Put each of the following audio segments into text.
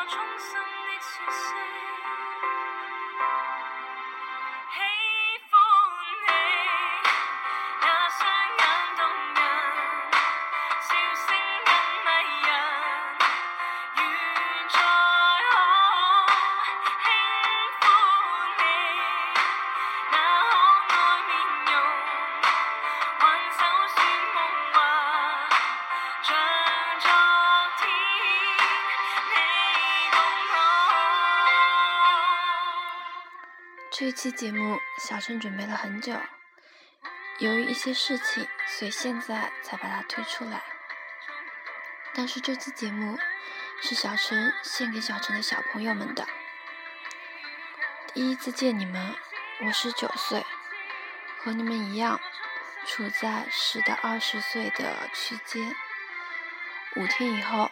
我衷心的说声这一期节目，小陈准备了很久，由于一些事情，所以现在才把它推出来。但是这期节目是小陈献给小陈的小朋友们的。第一次见你们，我十九岁，和你们一样，处在十到二十岁的区间。五天以后，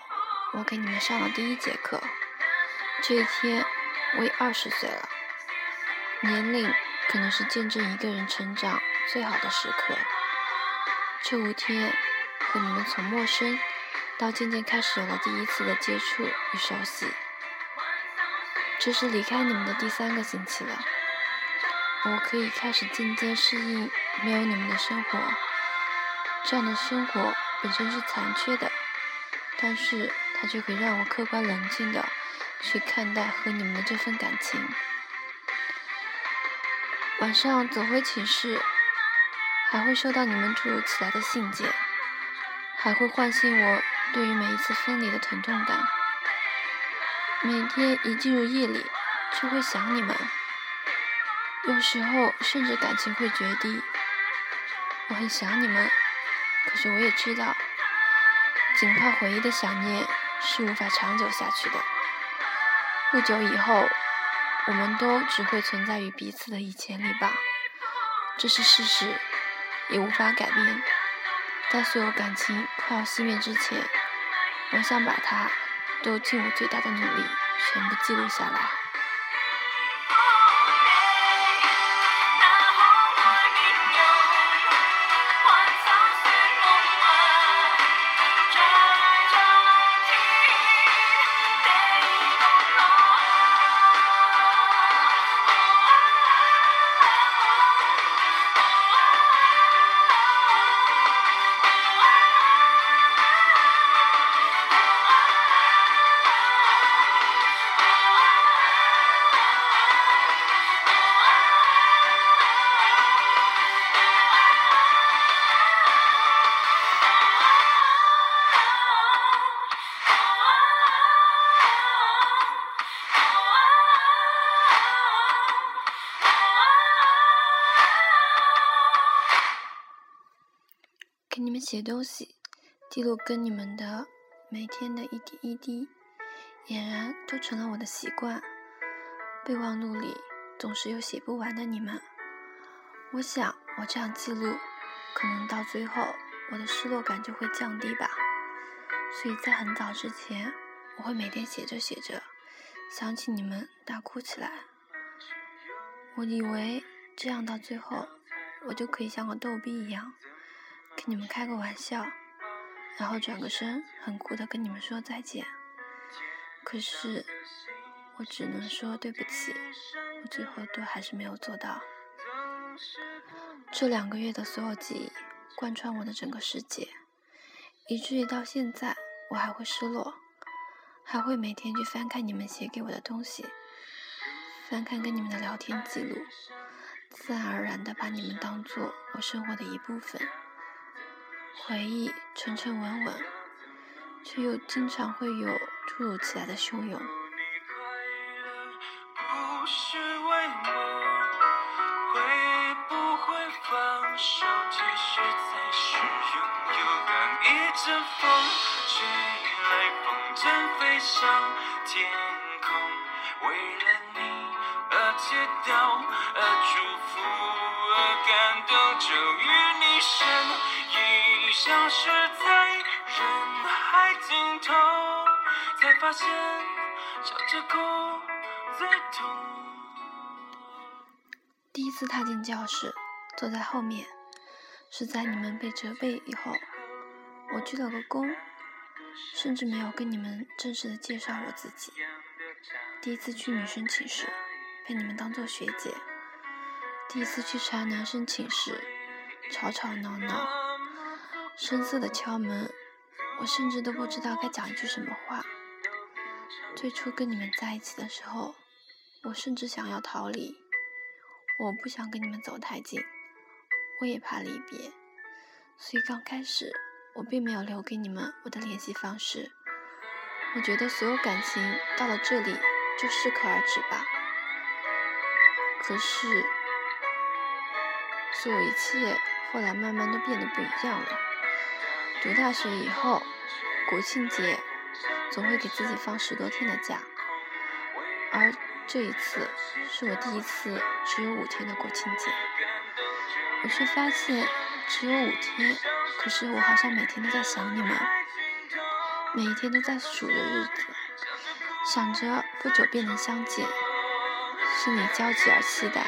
我给你们上了第一节课，这一天我已二十岁了。年龄可能是见证一个人成长最好的时刻。这五天和你们从陌生到渐渐开始有了第一次的接触与熟悉，这是离开你们的第三个星期了。我可以开始渐渐适应没有你们的生活。这样的生活本身是残缺的，但是它却可以让我客观冷静的去看待和你们的这份感情。晚上走回寝室，还会收到你们突如其来的信件，还会唤醒我对于每一次分离的疼痛感。每天一进入夜里，就会想你们，有时候甚至感情会决堤。我很想你们，可是我也知道，仅靠回忆的想念是无法长久下去的。不久以后。我们都只会存在于彼此的以前里吧，这是事实，也无法改变。在所有感情快要熄灭之前，我想把它都尽我最大的努力，全部记录下来。写东西，记录跟你们的每天的一点一滴，俨然都成了我的习惯。备忘录里总是有写不完的你们。我想，我这样记录，可能到最后我的失落感就会降低吧。所以在很早之前，我会每天写着写着，想起你们大哭起来。我以为这样到最后，我就可以像个逗逼一样。跟你们开个玩笑，然后转个身，很酷的跟你们说再见。可是，我只能说对不起，我最后都还是没有做到。这两个月的所有记忆贯穿我的整个世界，以至于到现在我还会失落，还会每天去翻看你们写给我的东西，翻看跟你们的聊天记录，自然而然的把你们当做我生活的一部分。回忆沉沉稳稳，却又经常会有突如其来的汹涌。消失在人海尽头，才发现笑着哭最痛。第一次踏进教室，坐在后面，是在你们被责备以后。我鞠了个躬，甚至没有跟你们正式的介绍我自己。第一次去女生寝室，被你们当做学姐；第一次去查男生寝室，吵吵闹闹，声涩的敲门，我甚至都不知道该讲一句什么话。最初跟你们在一起的时候，我甚至想要逃离，我不想跟你们走太近，我也怕离别，所以刚开始。我并没有留给你们我的联系方式，我觉得所有感情到了这里就适可而止吧。可是，所有一切后来慢慢都变得不一样了。读大学以后，国庆节总会给自己放十多天的假，而这一次是我第一次只有五天的国庆节，我却发现只有五天。可是我好像每天都在想你们，每一天都在数着日子，想着不久便能相见，心里焦急而期待，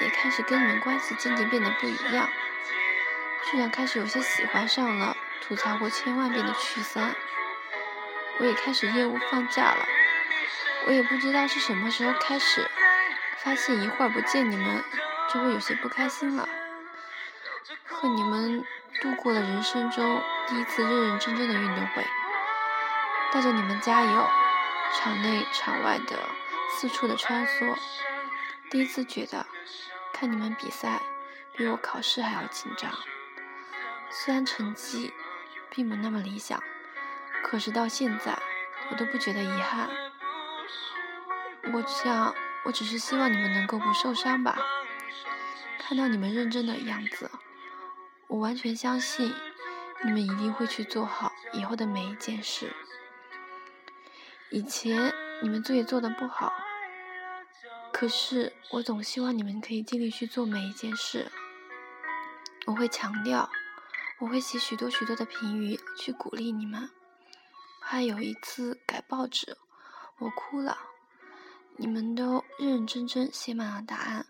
也开始跟你们关系渐渐变得不一样，居然开始有些喜欢上了吐槽过千万遍的曲三，我也开始厌恶放假了，我也不知道是什么时候开始，发现一会儿不见你们就会有些不开心了，和你们。度过了人生中第一次认认真真的运动会，带着你们加油，场内场外的四处的穿梭，第一次觉得看你们比赛比我考试还要紧张。虽然成绩并不那么理想，可是到现在我都不觉得遗憾。我想，我只是希望你们能够不受伤吧。看到你们认真的样子。我完全相信，你们一定会去做好以后的每一件事。以前你们作业做的不好，可是我总希望你们可以尽力去做每一件事。我会强调，我会写许多许多的评语去鼓励你们。还有一次改报纸，我哭了，你们都认认真真写满了答案。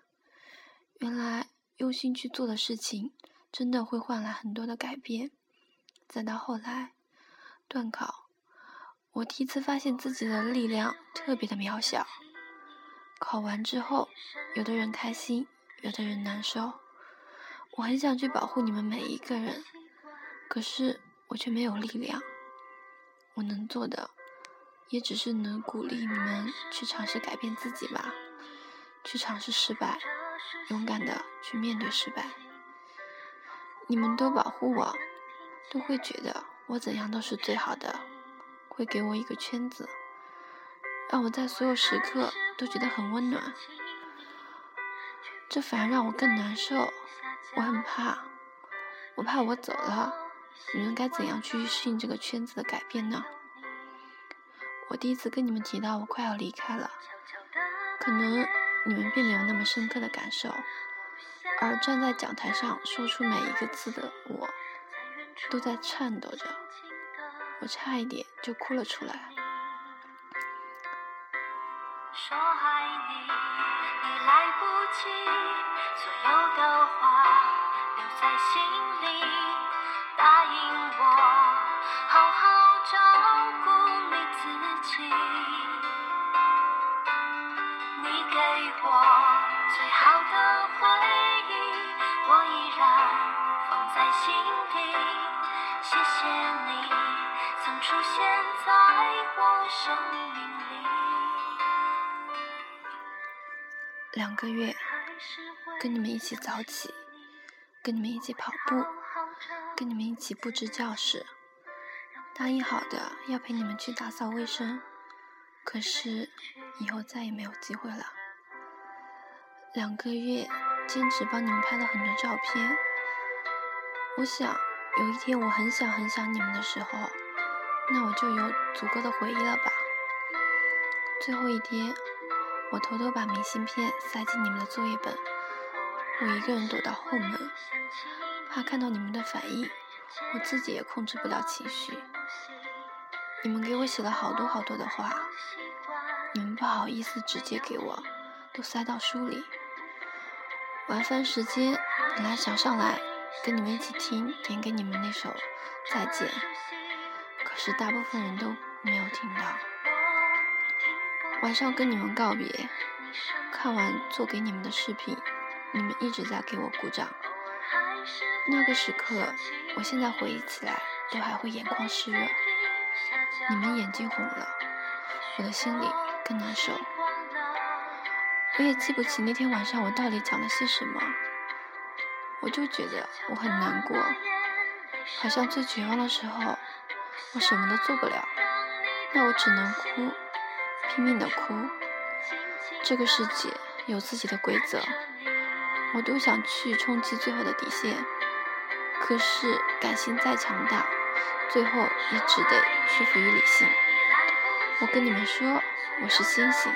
原来用心去做的事情。真的会换来很多的改变。再到后来，段考，我第一次发现自己的力量特别的渺小。考完之后，有的人开心，有的人难受。我很想去保护你们每一个人，可是我却没有力量。我能做的，也只是能鼓励你们去尝试改变自己吧，去尝试失败，勇敢的去面对失败。你们都保护我，都会觉得我怎样都是最好的，会给我一个圈子，让我在所有时刻都觉得很温暖。这反而让我更难受，我很怕，我怕我走了，你们该怎样去适应这个圈子的改变呢？我第一次跟你们提到我快要离开了，可能你们并没有那么深刻的感受。而站在讲台上说出每一个字的我，都在颤抖着，我差一点就哭了出来。说爱你，已来不及，所有的话留在心里，答应我，好好照顾你自己。你给我最好的回忆我依然放在心底，谢谢你曾出现在我生命里。两个月，跟你们一起早起，跟你们一起跑步，跟你们一起布置教室，答应好的要陪你们去打扫卫生，可是以后再也没有机会了。两个月。坚持帮你们拍了很多照片，我想有一天我很想很想你们的时候，那我就有足够的回忆了吧。最后一天，我偷偷把明信片塞进你们的作业本，我一个人躲到后门，怕看到你们的反应，我自己也控制不了情绪。你们给我写了好多好多的话，你们不好意思直接给我，都塞到书里。晚饭时间，本来想上来跟你们一起听点给你们那首《再见》，可是大部分人都没有听到。晚上跟你们告别，看完做给你们的视频，你们一直在给我鼓掌。那个时刻，我现在回忆起来都还会眼眶湿润。你们眼睛红了，我的心里更难受。我也记不起那天晚上我到底讲了些什么，我就觉得我很难过，好像最绝望的时候，我什么都做不了，那我只能哭，拼命的哭。这个世界有自己的规则，我都想去冲击最后的底线，可是感性再强大，最后也只得屈服于理性。我跟你们说，我是星星。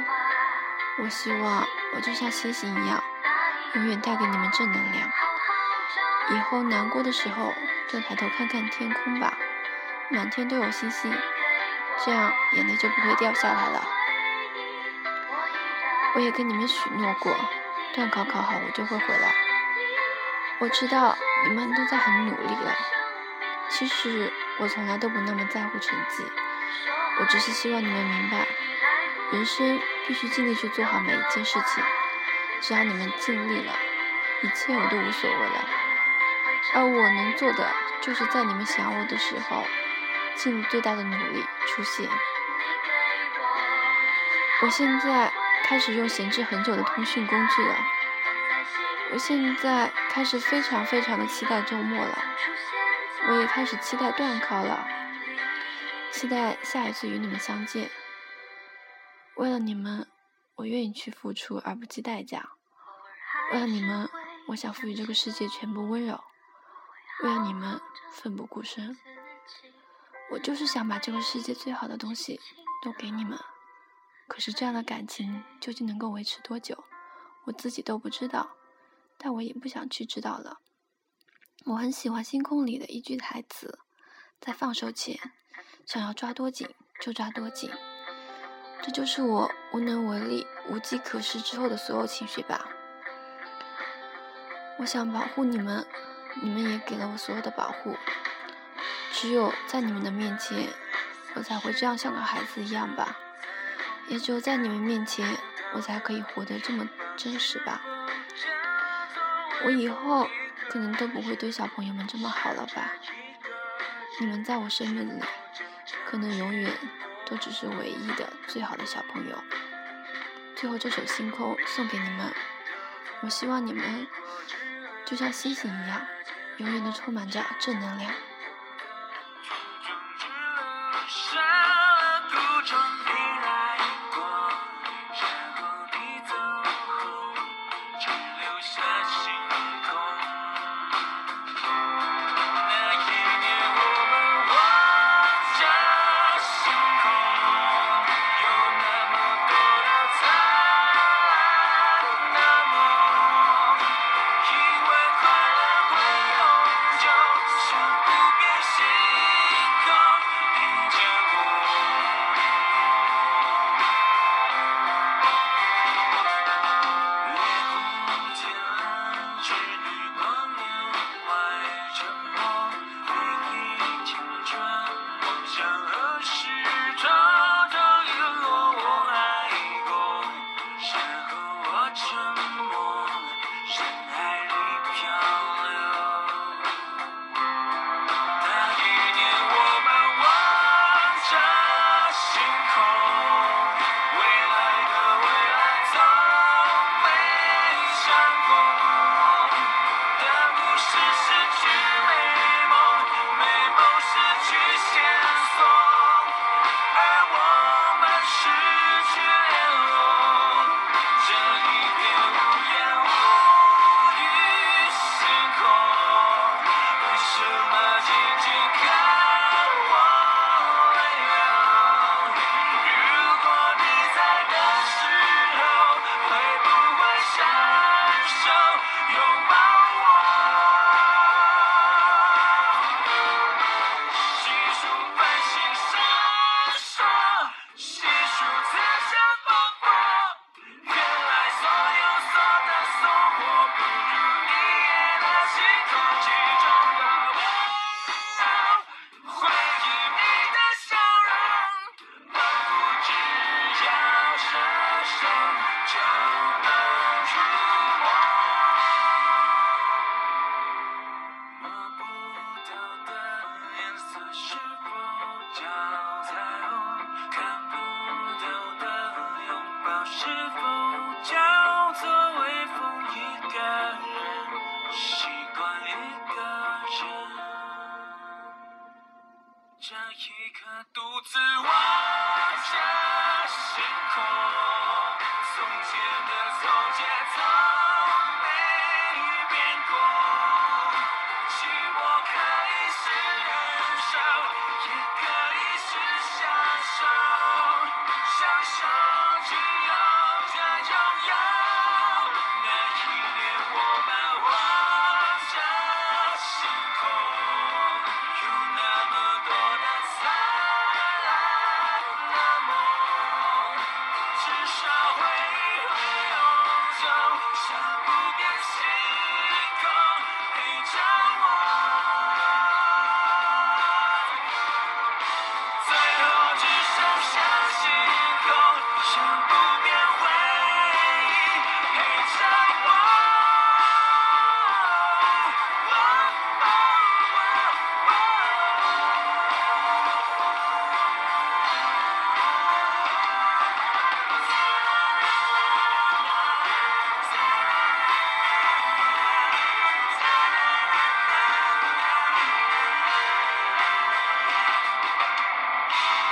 我希望我就像星星一样，永远带给你们正能量。以后难过的时候，就抬头看看天空吧，满天都有星星，这样眼泪就不会掉下来了。我也跟你们许诺过，段考考好我就会回来。我知道你们都在很努力了，其实我从来都不那么在乎成绩，我只是希望你们明白。人生必须尽力去做好每一件事情，只要你们尽力了，一切我都无所谓了。而我能做的，就是在你们想我的时候，尽最大的努力出现。我现在开始用闲置很久的通讯工具了，我现在开始非常非常的期待周末了，我也开始期待段考了，期待下一次与你们相见。为了你们，我愿意去付出而不计代价。为了你们，我想赋予这个世界全部温柔。为了你们，奋不顾身。我就是想把这个世界最好的东西都给你们。可是这样的感情究竟能够维持多久，我自己都不知道。但我也不想去知道了。我很喜欢《星空》里的一句台词：在放手前，想要抓多紧就抓多紧。这就是我无能为力、无计可施之后的所有情绪吧。我想保护你们，你们也给了我所有的保护。只有在你们的面前，我才会这样像个孩子一样吧。也只有在你们面前，我才可以活得这么真实吧。我以后可能都不会对小朋友们这么好了吧。你们在我生命里，可能永远。都只是唯一的、最好的小朋友。最后这首《星空》送给你们，我希望你们就像星星一样，永远都充满着正能量。